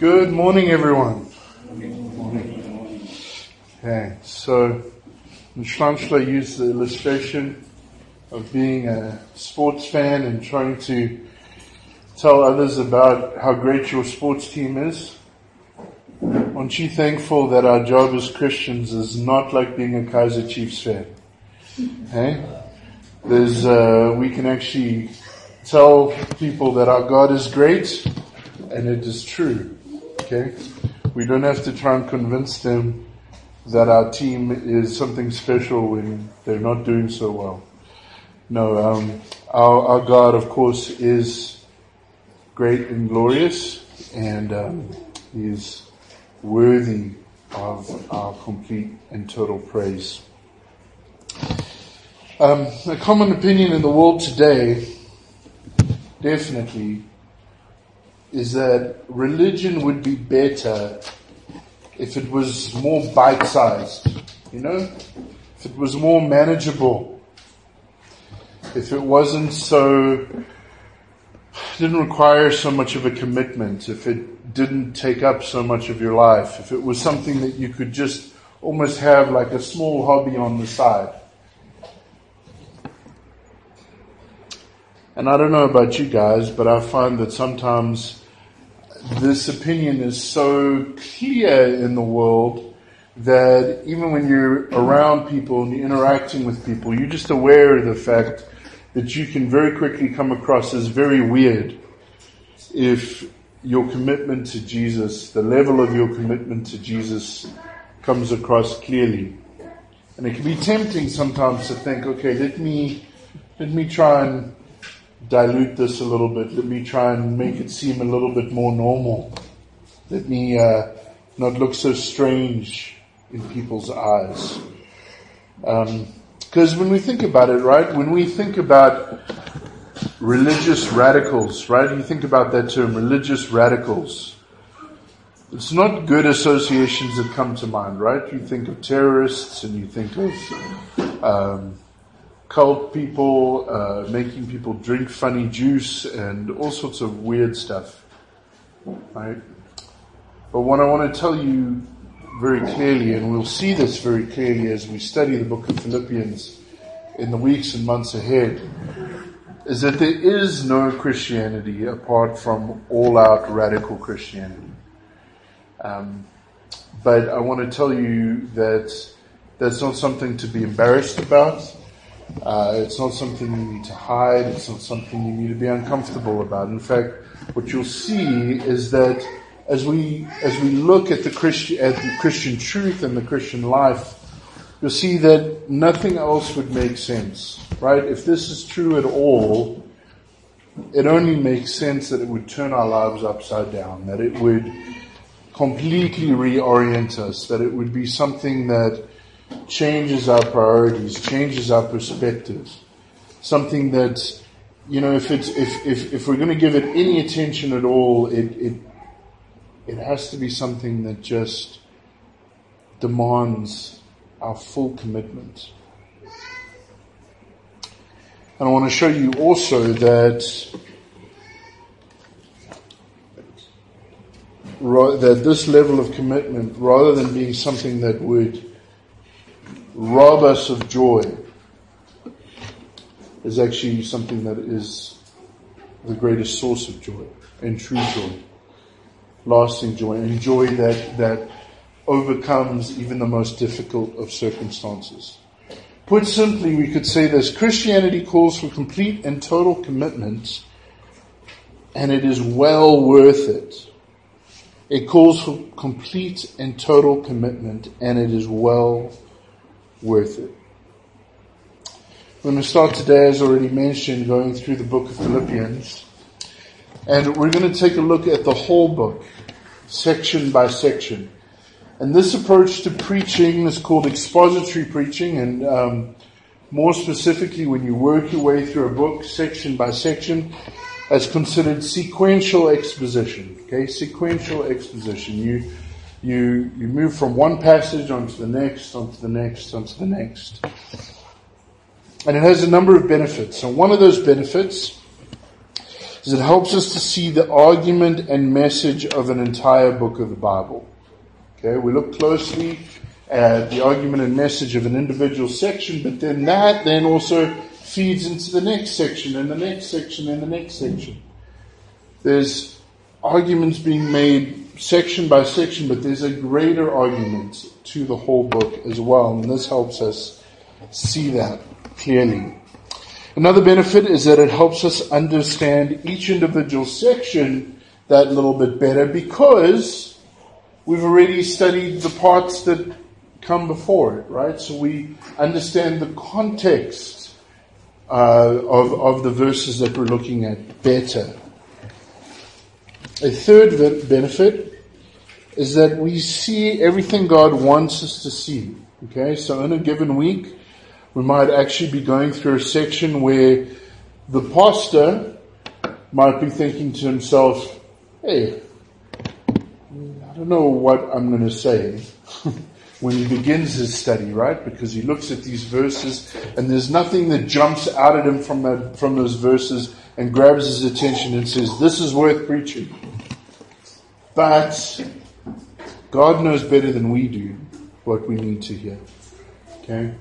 Good morning, everyone. morning. Okay, so Schlanschler used the illustration of being a sports fan and trying to tell others about how great your sports team is. Aren't you thankful that our job as Christians is not like being a Kaizer Chiefs fan? Hey? There's, uh, we can actually tell people that our God is great and it is true. Okay? We don't have to try and convince them that our team is something special when they're not doing so well. No, um, our, our God, of course, is great and glorious, and um, He is worthy of our complete and total praise. Um, a common opinion in the world today, definitely, is that religion would be better if it was more bite-sized, you know? If it was more manageable. If it wasn't so, didn't require so much of a commitment, if it didn't take up so much of your life, if it was something that you could just almost have like a small hobby on the side. And I don't know about you guys, but I find that sometimes this opinion is so clear in the world that even when you're around people and you're interacting with people, you're just aware of the fact that you can very quickly come across as very weird if your commitment to Jesus, the level of your commitment to Jesus comes across clearly. And it can be tempting sometimes to think, okay, let me, let me try and dilute this a little bit. Let me try and make it seem a little bit more normal. Let me uh, not look so strange in people's eyes. Because um, when we think about it, right, when we think about religious radicals, right, you think about that term, religious radicals. It's not good associations that come to mind, right? You think of terrorists and you think of um, cult people, uh, making people drink funny juice and all sorts of weird stuff. Right? But what I want to tell you very clearly, and we'll see this very clearly as we study the book of Philippians in the weeks and months ahead, is that there is no Christianity apart from all out radical Christianity. Um, but I want to tell you that that's not something to be embarrassed about. Uh, it's not something you need to hide. It's not something you need to be uncomfortable about. In fact, what you'll see is that as we as we look at the Christian at the Christian truth and the Christian life, you'll see that nothing else would make sense, right? If this is true at all, it only makes sense that it would turn our lives upside down, that it would completely reorient us, that it would be something that changes our priorities, changes our perspectives. Something that, you know, if it's, if, if, if we're going to give it any attention at all, it, it, it has to be something that just demands our full commitment. And I want to show you also that that this level of commitment, rather than being something that would rob us of joy is actually something that is the greatest source of joy and true joy, lasting joy, and joy that, that overcomes even the most difficult of circumstances. Put simply, we could say this, Christianity calls for complete and total commitment, and it is well worth it. It calls for complete and total commitment, and it is well worth it. We're going to start today, as already mentioned, going through the book of Philippians. And we're going to take a look at the whole book, section by section. And this approach to preaching is called expository preaching. And um, more specifically, when you work your way through a book, section by section, as considered sequential exposition. Okay, sequential exposition. You you, you move from one passage onto the next, onto the next, onto the next. And it has a number of benefits. And one of those benefits is it helps us to see the argument and message of an entire book of the Bible. Okay, we look closely at the argument and message of an individual section, but then that then also feeds into the next section and the next section and the next section. There's arguments being made section by section, but there's a greater argument to the whole book as well, and this helps us see that clearly. Another benefit is that it helps us understand each individual section that little bit better because we've already studied the parts that come before it, right? So we understand the context uh, of, of the verses that we're looking at better. A third benefit is that we see everything God wants us to see. Okay, so in a given week, we might actually be going through a section where the pastor might be thinking to himself, hey, I don't know what I'm going to say when he begins his study, right? Because he looks at these verses and there's nothing that jumps out at him from, that, from those verses and grabs his attention and says, this is worth preaching. But God knows better than we do what we need to hear. Okay?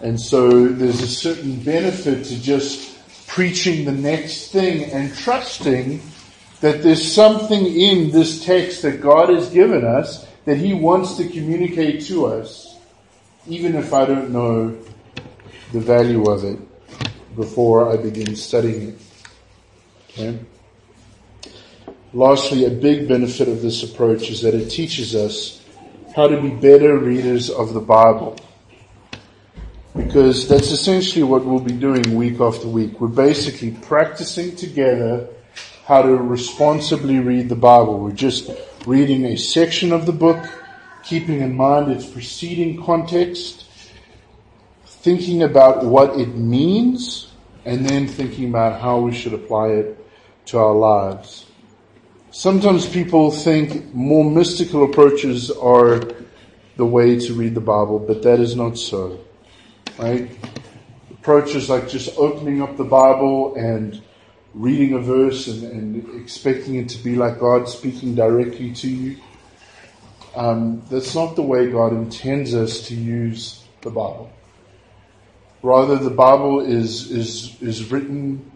And so there's a certain benefit to just preaching the next thing and trusting that there's something in this text that God has given us that He wants to communicate to us, even if I don't know the value of it before I begin studying it. Okay? Lastly, a big benefit of this approach is that it teaches us how to be better readers of the Bible because that's essentially what we'll be doing week after week. We're basically practicing together how to responsibly read the Bible. We're just reading a section of the book, keeping in mind its preceding context, thinking about what it means, and then thinking about how we should apply it to our lives. Sometimes people think more mystical approaches are the way to read the Bible, but that is not so right? Approaches like just opening up the Bible and reading a verse and, and expecting it to be like God speaking directly to you. Um, that's not the way God intends us to use the Bible. Rather, the Bible is is is written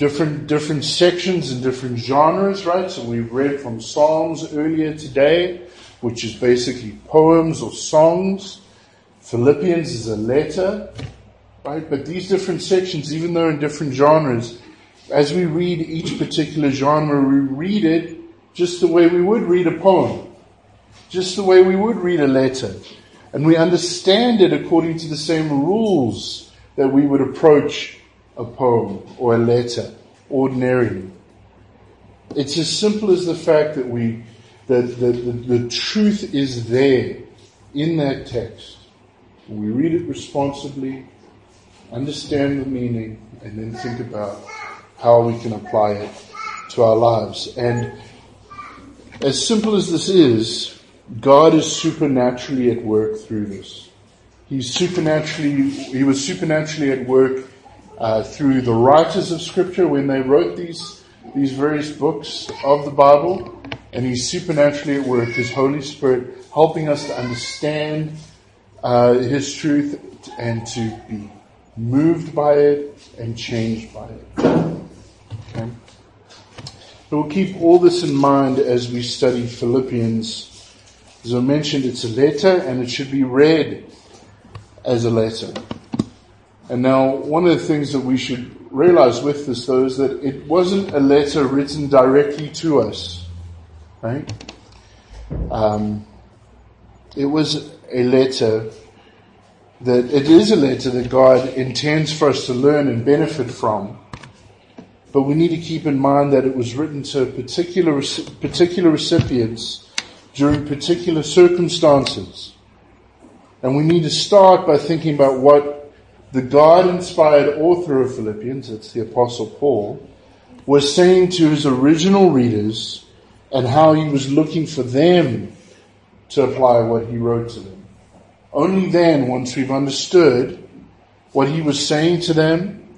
different different sections and different genres, right? So we read from Psalms earlier today, which is basically poems or songs. Philippians is a letter, right? But these different sections, even though in different genres, as we read each particular genre, we read it just the way we would read a poem, just the way we would read a letter. And we understand it according to the same rules that we would approach a poem or a letter ordinarily. It's as simple as the fact that we, that the, the, the truth is there in that text. We read it responsibly, understand the meaning, and then think about how we can apply it to our lives. And as simple as this is, God is supernaturally at work through this. He's supernaturally, he was supernaturally at work uh, through the writers of Scripture when they wrote these these various books of the Bible, and he's supernaturally at work, His Holy Spirit, helping us to understand uh, His truth and to be moved by it and changed by it. Okay? But we'll keep all this in mind as we study Philippians. As I mentioned, it's a letter and it should be read as a letter. And now, one of the things that we should realize with this, though, is that it wasn't a letter written directly to us, right? Um, it was a letter that it is a letter that God intends for us to learn and benefit from. But we need to keep in mind that it was written to particular, particular recipients during particular circumstances. And we need to start by thinking about what the God inspired author of Philippians, it's the Apostle Paul, was saying to his original readers and how he was looking for them to apply what he wrote to them. Only then, once we've understood what he was saying to them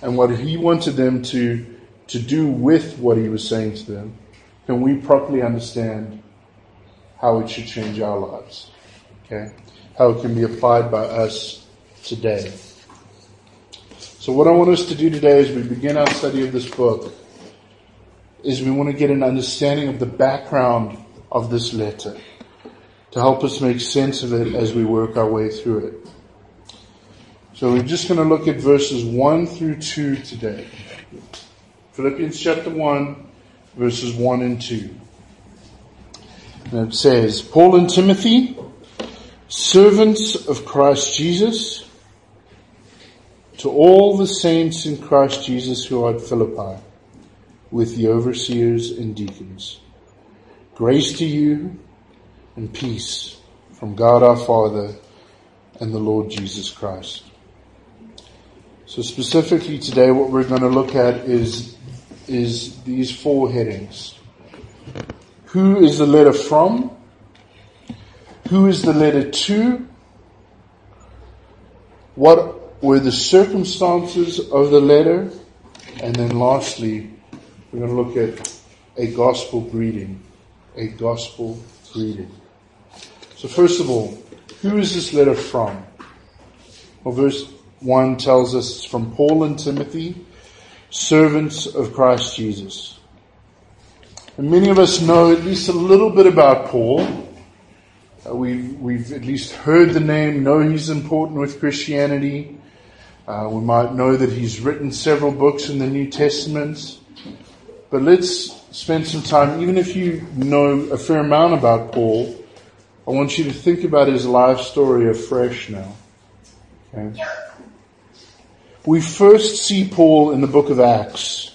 and what he wanted them to to do with what he was saying to them, can we properly understand how it should change our lives? Okay? How it can be applied by us today. So what I want us to do today as we begin our study of this book is we want to get an understanding of the background of this letter to help us make sense of it as we work our way through it. So we're just going to look at verses 1 through 2 today. Philippians chapter 1, verses 1 and 2. And it says, Paul and Timothy, servants of Christ Jesus, to all the saints in Christ Jesus who are at Philippi, with the overseers and deacons. Grace to you and peace from God our Father and the Lord Jesus Christ. So specifically today what we're going to look at is, is these four headings. Who is the letter from? Who is the letter to? What were the circumstances of the letter? And then lastly, we're going to look at a gospel greeting. A gospel greeting. So first of all, who is this letter from? Well, verse 1 tells us it's from Paul and Timothy, servants of Christ Jesus. And many of us know at least a little bit about Paul. Uh, we've, we've at least heard the name, know he's important with Christianity. Uh, we might know that he's written several books in the New Testament. But let's spend some time, even if you know a fair amount about Paul, I want you to think about his life story afresh now. Okay? We first see Paul in the book of Acts.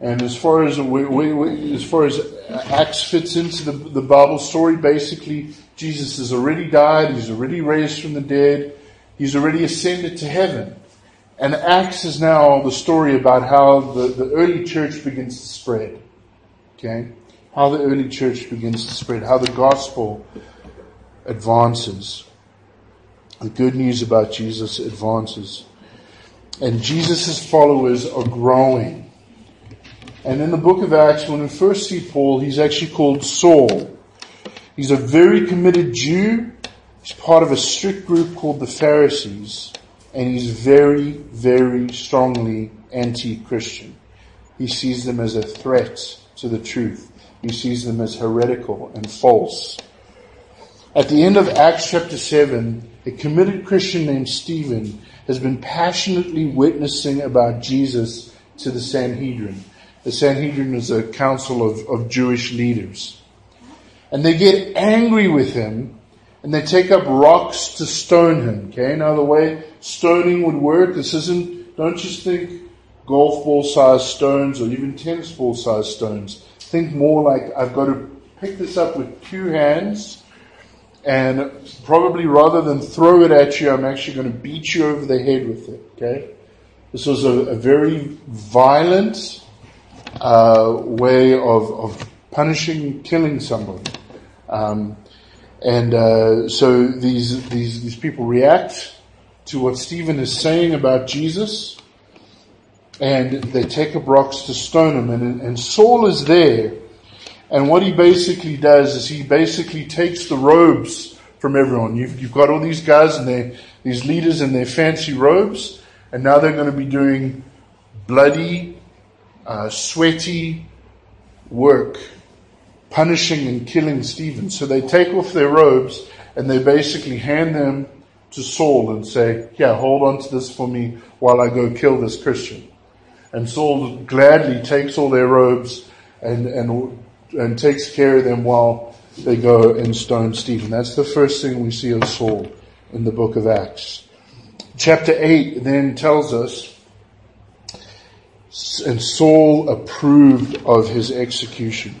And as far as we, we, we, as far as Acts fits into the, the Bible story, basically Jesus has already died, he's already raised from the dead, he's already ascended to heaven. And Acts is now the story about how the, the early church begins to spread. Okay? how the early church begins to spread, how the gospel advances. The good news about Jesus advances. And Jesus' followers are growing. And in the book of Acts, when we first see Paul, he's actually called Saul. He's a very committed Jew. He's part of a strict group called the Pharisees. And he's very, very strongly anti-Christian. He sees them as a threat to the truth. He sees them as heretical and false. At the end of Acts chapter 7, a committed Christian named Stephen has been passionately witnessing about Jesus to the Sanhedrin. The Sanhedrin is a council of, of Jewish leaders. And they get angry with him and they take up rocks to stone him. Okay, now the way stoning would work, this isn't, don't just think golf ball sized stones or even tennis ball sized stones think more like I've got to pick this up with two hands and probably rather than throw it at you, I'm actually going to beat you over the head with it. Okay? This was a, a very violent uh, way of, of punishing, killing somebody. Um, and uh, so these, these, these people react to what Stephen is saying about Jesus and they take up rocks to stone him. And, and Saul is there. And what he basically does is he basically takes the robes from everyone. You've, you've got all these guys and they, these leaders in their fancy robes, and now they're going to be doing bloody, uh, sweaty work, punishing and killing Stephen. So they take off their robes and they basically hand them to Saul and say, "Yeah, hold on to this for me while I go kill this Christian." And Saul gladly takes all their robes and, and, and takes care of them while they go and stone Stephen. That's the first thing we see of Saul in the book of Acts. Chapter 8 then tells us, and Saul approved of his execution.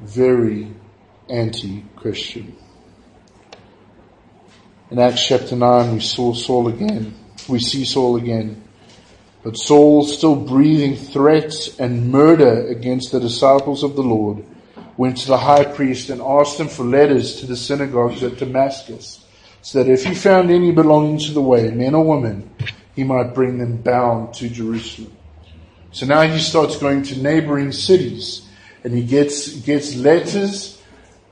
Very anti-Christian. In Acts chapter 9, we saw Saul again. We see Saul again. But Saul, still breathing threats and murder against the disciples of the Lord, went to the high priest and asked him for letters to the synagogues at Damascus, so that if he found any belonging to the way, men or women, he might bring them bound to Jerusalem. So now he starts going to neighboring cities and he gets, gets letters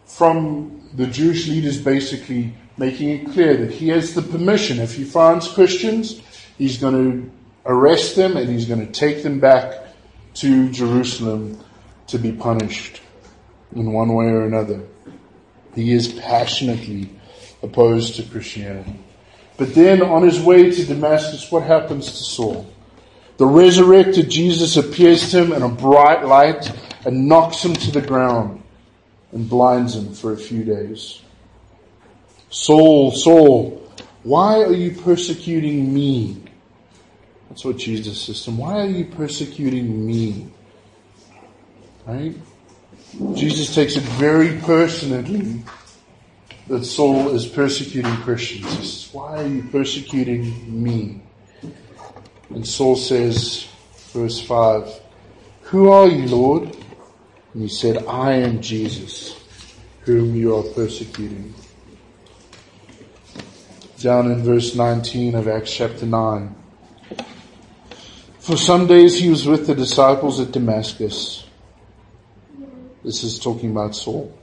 from the Jewish leaders basically making it clear that he has the permission. If he finds Christians, he's going to arrest them and he's going to take them back to Jerusalem to be punished in one way or another. He is passionately opposed to Christianity. But then on his way to Damascus, what happens to Saul? The resurrected Jesus appears to him in a bright light and knocks him to the ground and blinds him for a few days. Saul, Saul, why are you persecuting me? That's what Jesus says to him. Why are you persecuting me? Right? Jesus takes it very personally that Saul is persecuting Christians. He says, Why are you persecuting me? And Saul says, verse 5, Who are you, Lord? And he said, I am Jesus, whom you are persecuting. Down in verse 19 of Acts chapter 9. For some days he was with the disciples at Damascus. This is talking about Saul.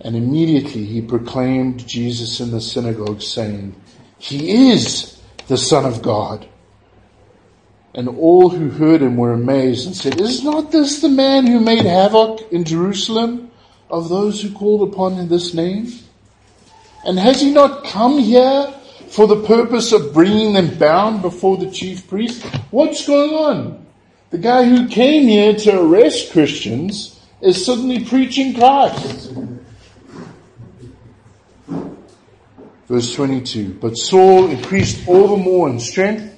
And immediately he proclaimed Jesus in the synagogue saying, He is the Son of God. And all who heard him were amazed and said, Is not this the man who made havoc in Jerusalem of those who called upon this name? And has he not come here for the purpose of bringing them bound before the chief priest? What's going on? The guy who came here to arrest Christians is suddenly preaching Christ. Verse 22. But Saul increased all the more in strength,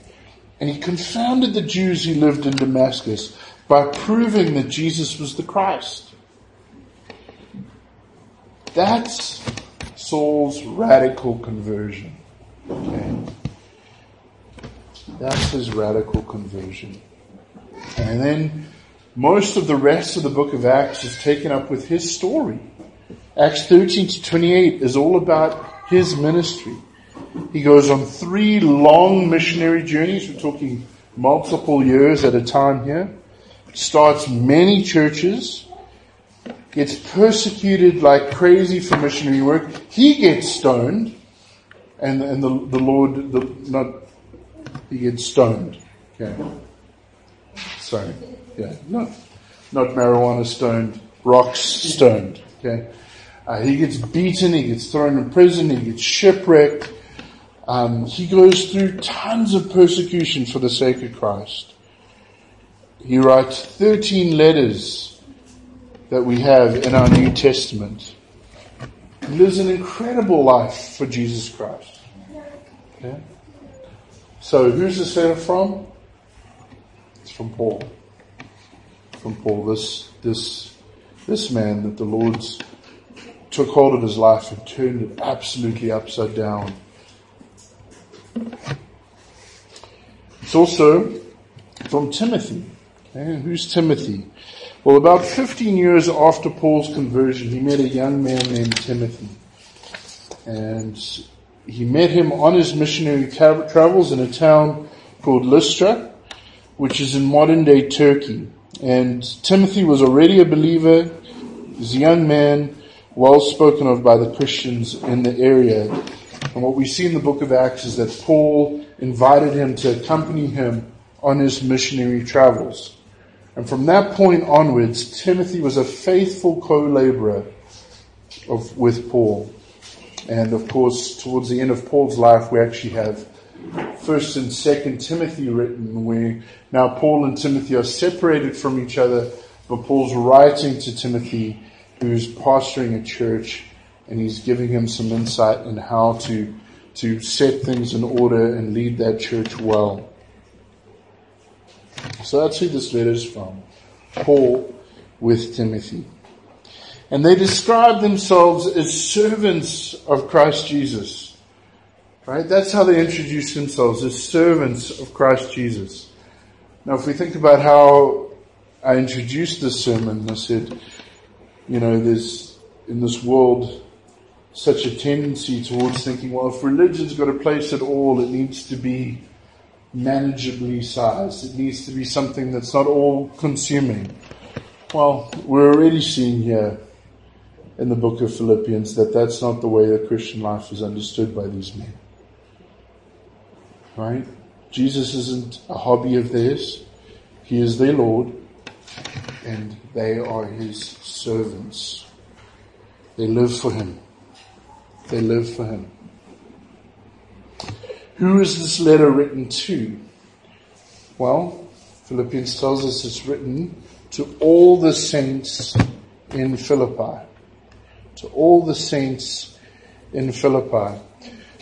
and he confounded the Jews who lived in Damascus by proving that Jesus was the Christ. That's Saul's radical conversion. Okay? That's his radical conversion. And then most of the rest of the book of Acts is taken up with his story. Acts 13 to 28 is all about his ministry. He goes on three long missionary journeys. We're talking multiple years at a time here. Starts many churches. Gets persecuted like crazy for missionary work. He gets stoned. And, and the, the Lord, the, not, he gets stoned. Okay. Sorry. Yeah. Not, not marijuana stoned. Rocks stoned. Okay. Uh, he gets beaten, he gets thrown in prison, he gets shipwrecked. Um, he goes through tons of persecution for the sake of Christ. He writes 13 letters that we have in our New Testament. He lives an incredible life for Jesus Christ. Okay? So who's this letter from? It's from Paul. From Paul, this this this man that the Lord's took hold of his life and turned it absolutely upside down. It's also from Timothy. Okay, who's Timothy? Well, about 15 years after Paul's conversion, he met a young man named Timothy. And he met him on his missionary travels in a town called Lystra, which is in modern day Turkey. And Timothy was already a believer. He was a young man well spoken of by the Christians in the area. And what we see in the book of Acts is that Paul invited him to accompany him on his missionary travels. And from that point onwards, Timothy was a faithful co-laborer of, with Paul. And of course, towards the end of Paul's life, we actually have First and Second Timothy written, where now Paul and Timothy are separated from each other, but Paul's writing to Timothy who's pastoring a church and he's giving him some insight in how to, to set things in order and lead that church well. So that's who this letter is from. Paul with Timothy. And they describe themselves as servants of Christ Jesus. Right? That's how they introduce themselves as servants of Christ Jesus. Now, if we think about how I introduced this sermon, I said, you know, there's in this world such a tendency towards thinking, well, if religion's got a place at all, it needs to be manageably sized. It needs to be something that's not all consuming. Well, we're already seeing here in the book of Philippians that that's not the way the Christian life is understood by these men. Right? Jesus isn't a hobby of theirs. He is their Lord and they are his servants. They live for him. They live for him. Who is this letter written to? Well, Philippians tells us it's written to all the saints in Philippi. To all the saints in Philippi.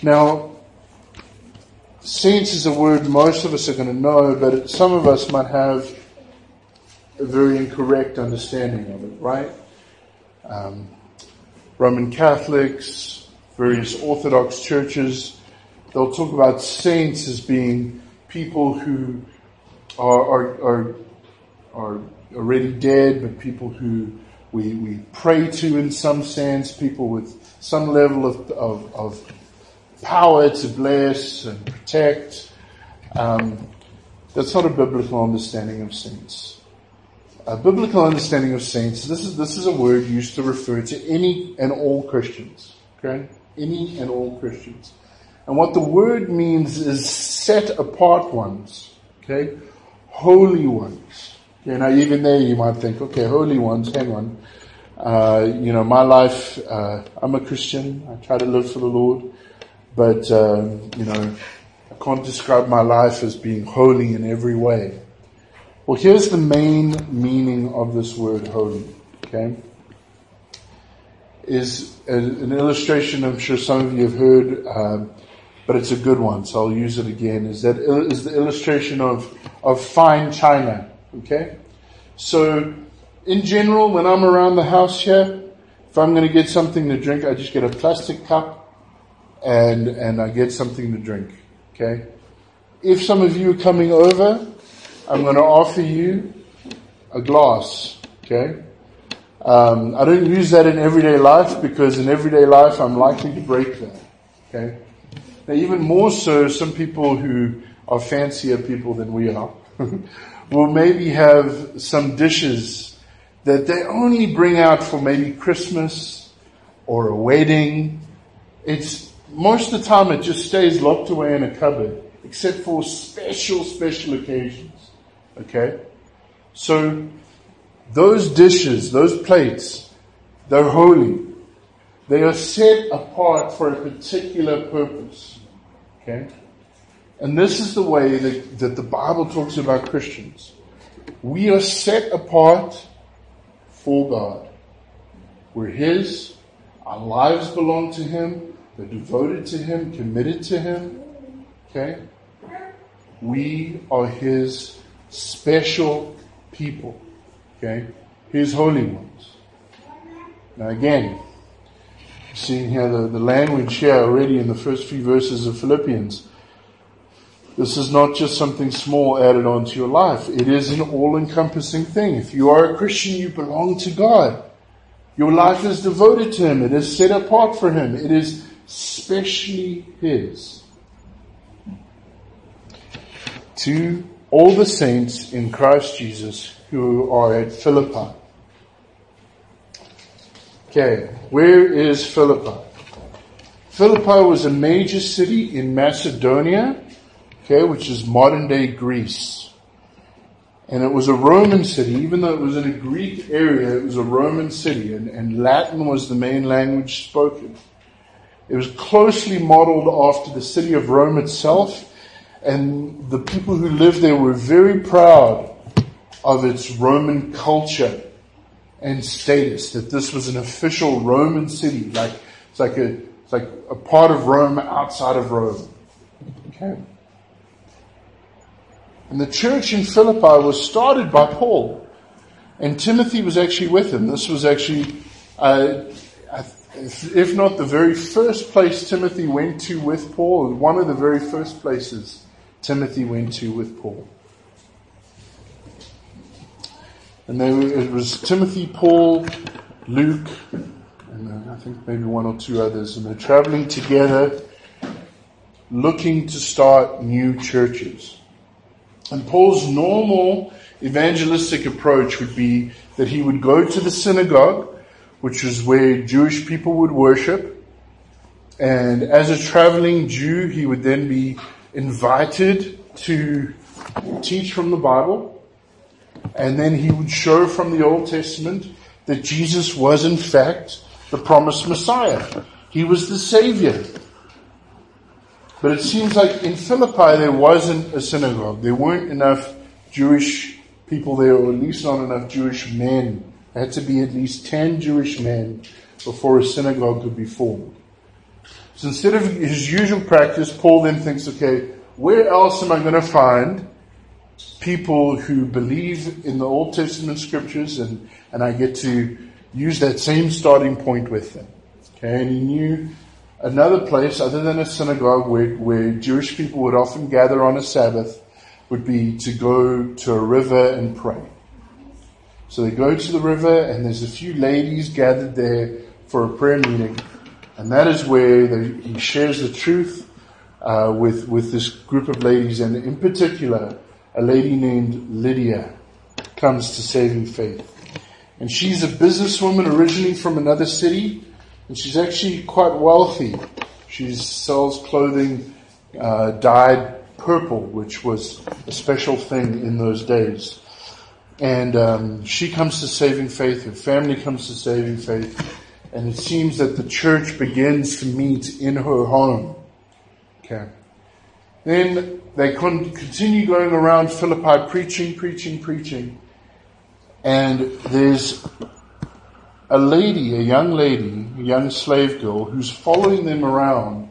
Now, saints is a word most of us are going to know, but some of us might have a very incorrect understanding of it, right? Um, Roman Catholics, various Orthodox churches, they'll talk about saints as being people who are, are, are, are already dead, but people who we, we pray to in some sense, people with some level of, of, of power to bless and protect. Um, that's not a biblical understanding of saints. A biblical understanding of saints, this is, this is a word used to refer to any and all Christians. Okay? Any and all Christians. And what the word means is set apart ones. Okay? Holy ones. You know, even there you might think, okay, holy ones, hang on. Uh, you know, my life, uh, I'm a Christian. I try to live for the Lord. But, uh, you know, I can't describe my life as being holy in every way. Well, here's the main meaning of this word holy, okay? Is an illustration I'm sure some of you have heard, uh, but it's a good one, so I'll use it again. Is that is the illustration of, of fine china, okay? So, in general, when I'm around the house here, if I'm going to get something to drink, I just get a plastic cup and, and I get something to drink, okay? If some of you are coming over, I'm going to offer you a glass. Okay? Um, I don't use that in everyday life because in everyday life I'm likely to break that. Okay? Now, even more so, some people who are fancier people than we are will maybe have some dishes that they only bring out for maybe Christmas or a wedding. It's most of the time it just stays locked away in a cupboard, except for special, special occasions. Okay? So, those dishes, those plates, they're holy. They are set apart for a particular purpose. Okay? And this is the way that, that the Bible talks about Christians. We are set apart for God. We're His. Our lives belong to Him. They're devoted to Him, committed to Him. Okay? We are His special people. Okay? His holy ones. Now again, seeing here the, the language here already in the first few verses of Philippians. This is not just something small added on to your life. It is an all-encompassing thing. If you are a Christian, you belong to God. Your life is devoted to Him. It is set apart for Him. It is specially His. To all the saints in Christ Jesus who are at Philippi. Okay, where is Philippi? Philippi was a major city in Macedonia, okay, which is modern day Greece. And it was a Roman city, even though it was in a Greek area, it was a Roman city, and, and Latin was the main language spoken. It was closely modeled after the city of Rome itself, and the people who lived there were very proud of its Roman culture and status, that this was an official Roman city, like it's like a it's like a part of Rome outside of Rome. Okay. And the church in Philippi was started by Paul. And Timothy was actually with him. This was actually, uh, if not the very first place Timothy went to with Paul, one of the very first places Timothy went to with Paul. And there, it was Timothy, Paul, Luke, and uh, I think maybe one or two others, and they're traveling together looking to start new churches. And Paul's normal evangelistic approach would be that he would go to the synagogue, which is where Jewish people would worship, and as a traveling Jew, he would then be invited to teach from the Bible and then he would show from the Old Testament that Jesus was in fact the promised Messiah. He was the Savior. But it seems like in Philippi there wasn't a synagogue. There weren't enough Jewish people there, or at least not enough Jewish men. There had to be at least 10 Jewish men before a synagogue could be formed. So instead of his usual practice, Paul then thinks, okay, where else am I going to find people who believe in the Old Testament scriptures and, and I get to use that same starting point with them. Okay, and he knew another place other than a synagogue where, where Jewish people would often gather on a Sabbath would be to go to a river and pray. So they go to the river and there's a few ladies gathered there for a prayer meeting. And that is where he shares the truth uh, with, with this group of ladies and in particular a lady named Lydia comes to saving faith. And she's a businesswoman originally from another city, and she's actually quite wealthy. She sells clothing uh, dyed purple, which was a special thing in those days. And um, she comes to saving faith, her family comes to saving faith, and it seems that the church begins to meet in her home. Okay. Then they continue going around Philippi preaching, preaching, preaching. And there's a lady, a young lady, a young slave girl who's following them around,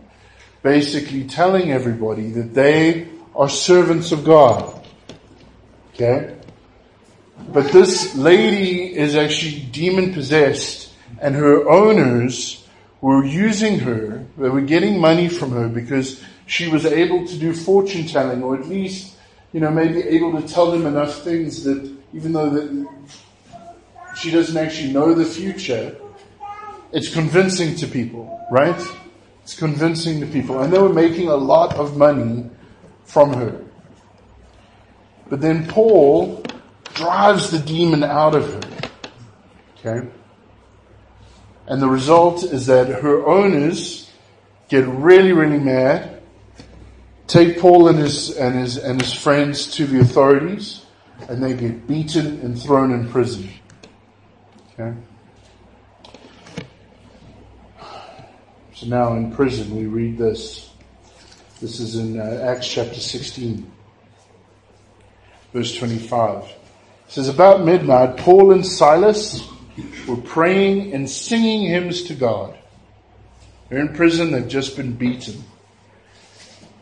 basically telling everybody that they are servants of God. Okay? But this lady is actually demon possessed and her owners were using her, they were getting money from her because she was able to do fortune telling, or at least, you know, maybe able to tell them enough things that even though she doesn't actually know the future, it's convincing to people, right? It's convincing to people. And they were making a lot of money from her. But then Paul drives the demon out of her. Okay? And the result is that her owners get really, really mad take Paul and his, and his, and his friends to the authorities, and they get beaten and thrown in prison. Okay? So now in prison we read this. This is in uh, Acts chapter 16, verse 25. It says, About midnight, Paul and Silas were praying and singing hymns to God. They're in prison, they've just been beaten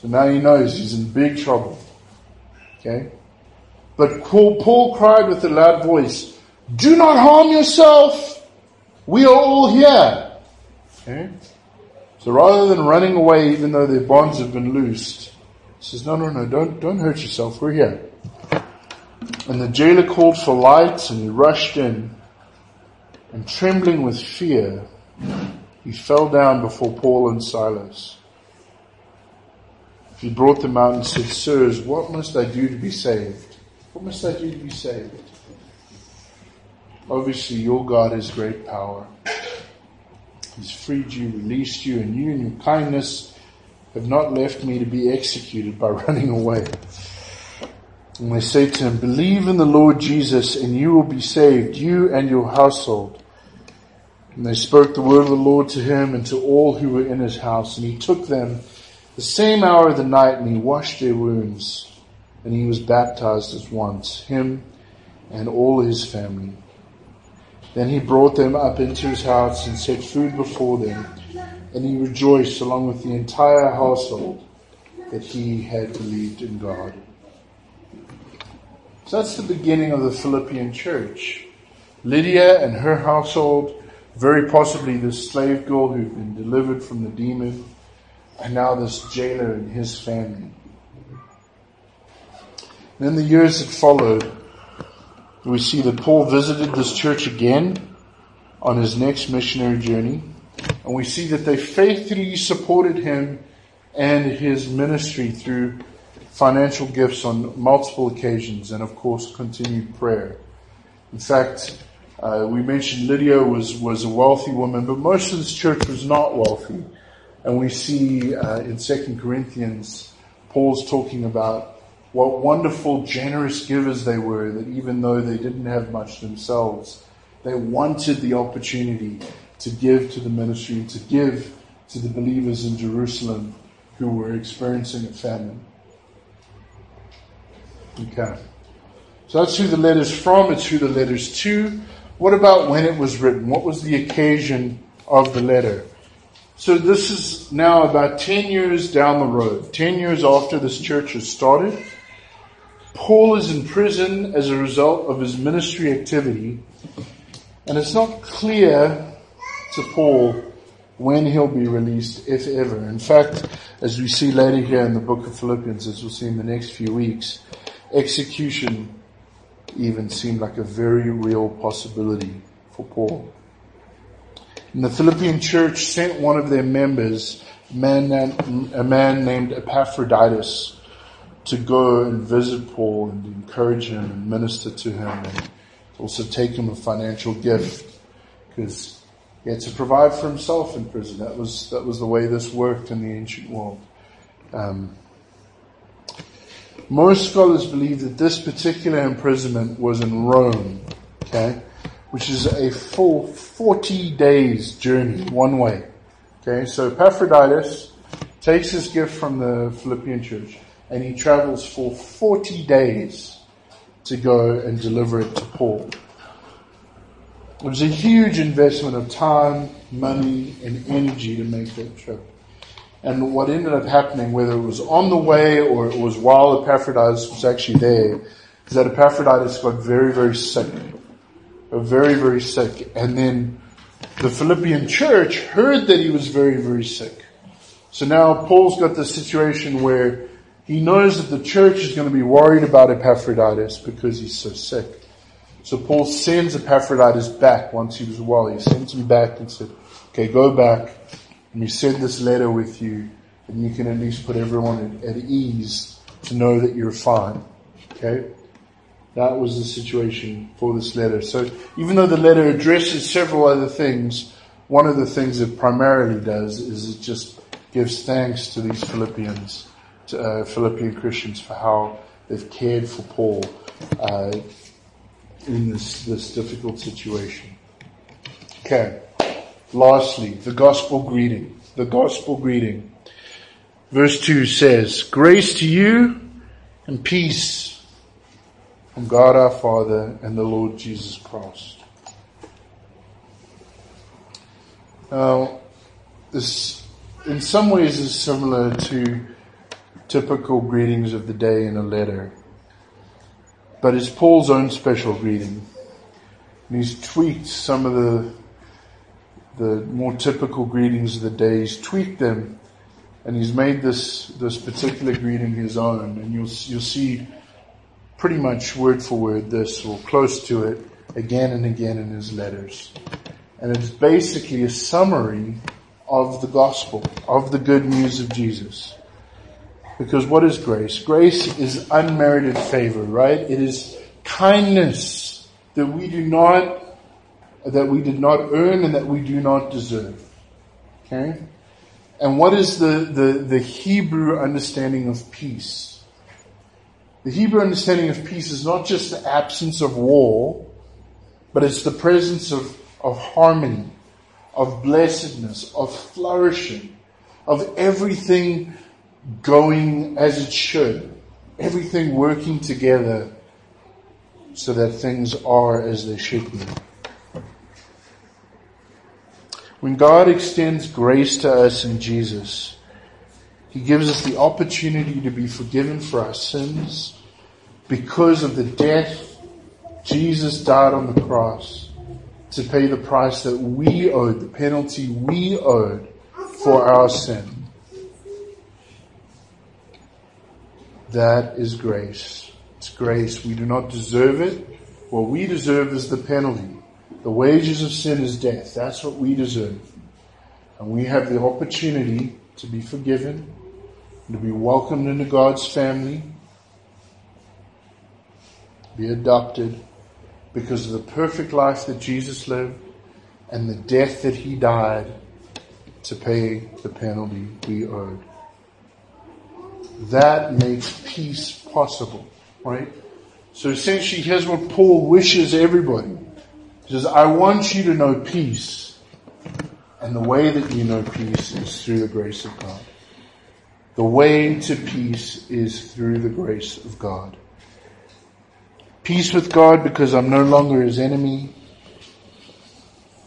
So now he knows he's in big trouble. Okay? But Paul cried with a loud voice, Do not harm yourself. We are all here. Okay? So rather than running away even though their bonds have been loosed, he says, No, no, no, don't, don't hurt yourself. We're here. And the jailer called for lights and he rushed in. And trembling with fear, he fell down before Paul and Silas. He brought them out and said, Sirs, what must I do to be saved? What must I do to be saved? Obviously, your God has great power. He's freed you, released you, and you in your kindness have not left me to be executed by running away. And they say to him, believe in the Lord Jesus and you will be saved, you and your household. And they spoke the word of the Lord to him and to all who were in his house. And he took them the same hour of the night and he washed their wounds. And he was baptized at once, him and all his family. Then he brought them up into his house and set food before them. And he rejoiced along with the entire household that he had believed in God. So that's the beginning of the Philippian church. Lydia and her household, very possibly this slave girl who'd been delivered from the demon, and now this jailer and his family. In the years that followed, we see that Paul visited this church again on his next missionary journey, and we see that they faithfully supported him and his ministry through financial gifts on multiple occasions, and of course, continued prayer. In fact, uh, we mentioned Lydia was, was a wealthy woman, but most of this church was not wealthy. And we see uh, in Second Corinthians, Paul's talking about what wonderful, generous givers they were, that even though they didn't have much themselves, they wanted the opportunity to give to the ministry to give to the believers in Jerusalem who were experiencing a famine. Okay. So that's who the letter's from, it's who the letter's to. What about when it was written? What was the occasion of the letter? So this is now about 10 years down the road, 10 years after this church has started. Paul is in prison as a result of his ministry activity, and it's not clear to Paul when he'll be released, if ever. In fact, as we see later here in the book of Philippians, as we'll see in the next few weeks, execution even seemed like a very real possibility for Paul. And the Philippian church sent one of their members, a man, named Epaphroditus, to go and visit Paul and encourage him and minister to him and also take him a financial gift because he had to provide for himself in prison. That was, that was the way this worked in the ancient world. Um, most scholars believe that this particular imprisonment was in Rome, okay, which is a full 40 days journey one way. Okay, so Epaphroditus takes his gift from the Philippian church and he travels for 40 days to go and deliver it to Paul. It was a huge investment of time, money, and energy to make that trip. And what ended up happening, whether it was on the way or it was while Epaphroditus was actually there, is that Epaphroditus got very, very sick. Very, very sick. And then the Philippian church heard that he was very, very sick. So now Paul's got this situation where he knows that the church is going to be worried about Epaphroditus because he's so sick. So Paul sends Epaphroditus back once he was well. He sends him back and said, okay, go back and you send this letter with you, and you can at least put everyone at ease to know that you're fine. Okay? That was the situation for this letter. So even though the letter addresses several other things, one of the things it primarily does is it just gives thanks to these Philippians, to, uh, Philippian Christians for how they've cared for Paul uh, in this, this difficult situation. Okay. Lastly, the gospel greeting. The gospel greeting. Verse 2 says, Grace to you and peace from God our Father and the Lord Jesus Christ. Now, this in some ways is similar to typical greetings of the day in a letter, but it's Paul's own special greeting. And he's tweaked some of the the more typical greetings of the day. He's tweaked them and he's made this, this particular greeting his own. And you'll, you'll see pretty much word for word this or close to it again and again in his letters. And it's basically a summary of the gospel, of the good news of Jesus. Because what is grace? Grace is unmerited favor, right? It is kindness that we do not that we did not earn and that we do not deserve. Okay? And what is the, the, the Hebrew understanding of peace? The Hebrew understanding of peace is not just the absence of war, but it's the presence of, of harmony, of blessedness, of flourishing, of everything going as it should, everything working together so that things are as they should be. When God extends grace to us in Jesus, He gives us the opportunity to be forgiven for our sins because of the death Jesus died on the cross to pay the price that we owed, the penalty we owed for our sin. That is grace. It's grace. We do not deserve it. What we deserve is the penalty. The wages of sin is death. That's what we deserve. And we have the opportunity to be forgiven, to be welcomed into God's family, be adopted because of the perfect life that Jesus lived and the death that he died to pay the penalty we owed. That makes peace possible, right? So essentially, here's what Paul wishes everybody. He says, I want you to know peace. And the way that you know peace is through the grace of God. The way to peace is through the grace of God. Peace with God because I'm no longer his enemy.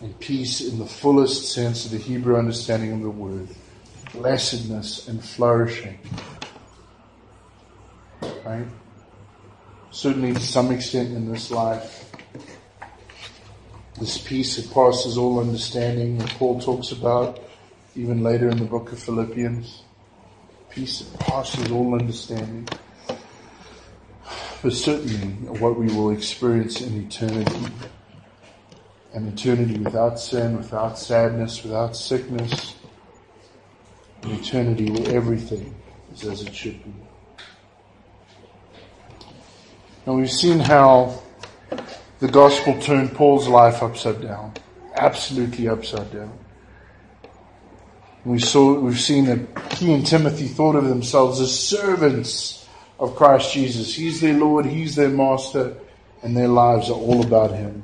And peace in the fullest sense of the Hebrew understanding of the word. Blessedness and flourishing. Right? Certainly to some extent in this life this peace that passes all understanding that Paul talks about even later in the book of Philippians. Peace that passes all understanding. But certainly what we will experience in eternity. An eternity without sin, without sadness, without sickness. An eternity where everything is as it should be. And we've seen how the gospel turned Paul's life upside down. Absolutely upside down. We saw, we've seen that he and Timothy thought of themselves as servants of Christ Jesus. He's their Lord, He's their Master, and their lives are all about Him.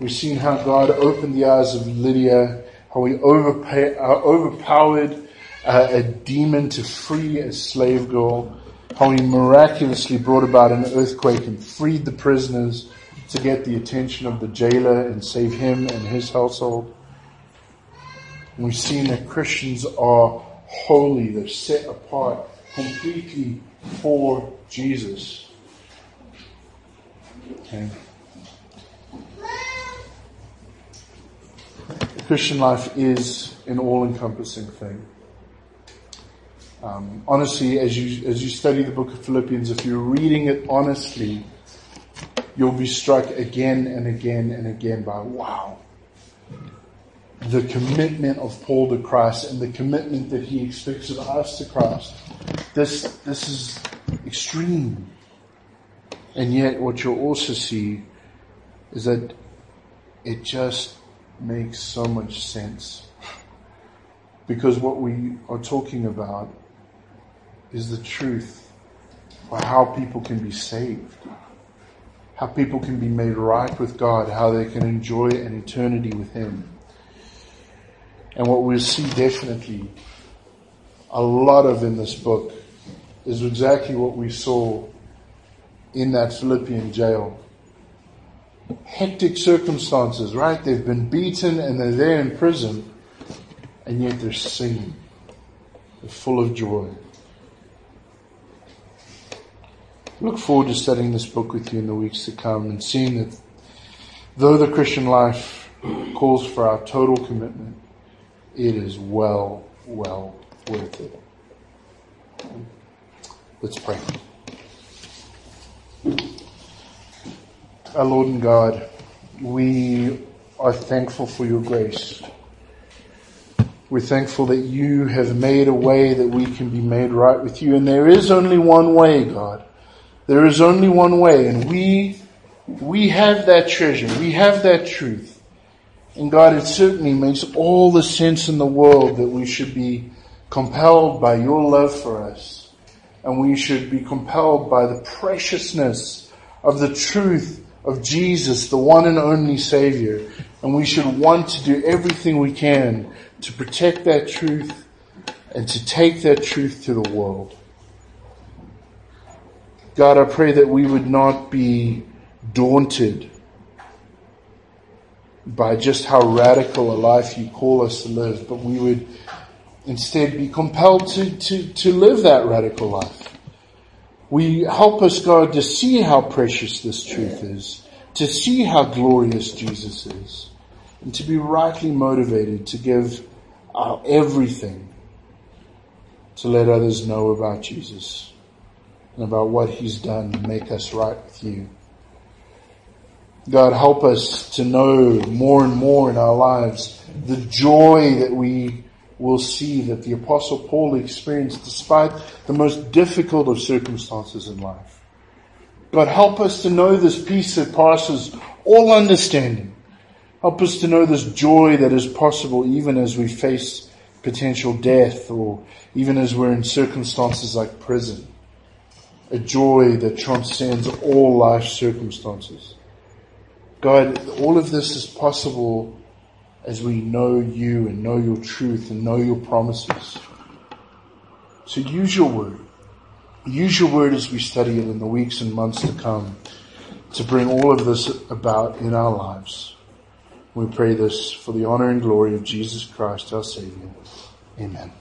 We've seen how God opened the eyes of Lydia, how He overpay, uh, overpowered uh, a demon to free a slave girl, how He miraculously brought about an earthquake and freed the prisoners, to get the attention of the jailer and save him and his household. We've seen that Christians are holy, they're set apart completely for Jesus. Okay. Christian life is an all-encompassing thing. Um, honestly, as you as you study the book of Philippians, if you're reading it honestly, you'll be struck again and again and again by wow. The commitment of Paul to Christ and the commitment that he expects of us to Christ. This, this is extreme. And yet what you'll also see is that it just makes so much sense. Because what we are talking about is the truth for how people can be saved how people can be made right with God, how they can enjoy an eternity with Him. And what we'll see definitely a lot of in this book is exactly what we saw in that Philippian jail. Hectic circumstances, right? They've been beaten and they're there in prison, and yet they're singing. They're full of joy. look forward to studying this book with you in the weeks to come and seeing that though the Christian life calls for our total commitment, it is well, well worth it. Let's pray. Our Lord and God, we are thankful for your grace. We're thankful that you have made a way that we can be made right with you. And there is only one way, God. There is only one way, and we, we have that treasure. We have that truth. And God, it certainly makes all the sense in the world that we should be compelled by your love for us and we should be compelled by the preciousness of the truth of Jesus, the one and only Savior. And we should want to do everything we can to protect that truth and to take that truth to the world. God, I pray that we would not be daunted by just how radical a life you call us to live, but we would instead be compelled to, to, to live that radical life. We help us, God, to see how precious this truth is, to see how glorious Jesus is, and to be rightly motivated to give our everything to let others know about Jesus and about what he's done to make us right with you. God, help us to know more and more in our lives the joy that we will see that the apostle Paul experienced despite the most difficult of circumstances in life. God, help us to know this peace that passes all understanding. Help us to know this joy that is possible even as we face potential death or even as we're in circumstances like prison. A joy that transcends all life circumstances. God, all of this is possible as we know you and know your truth and know your promises. So use your word. Use your word as we study it in the weeks and months to come to bring all of this about in our lives. We pray this for the honor and glory of Jesus Christ, our Savior. Amen.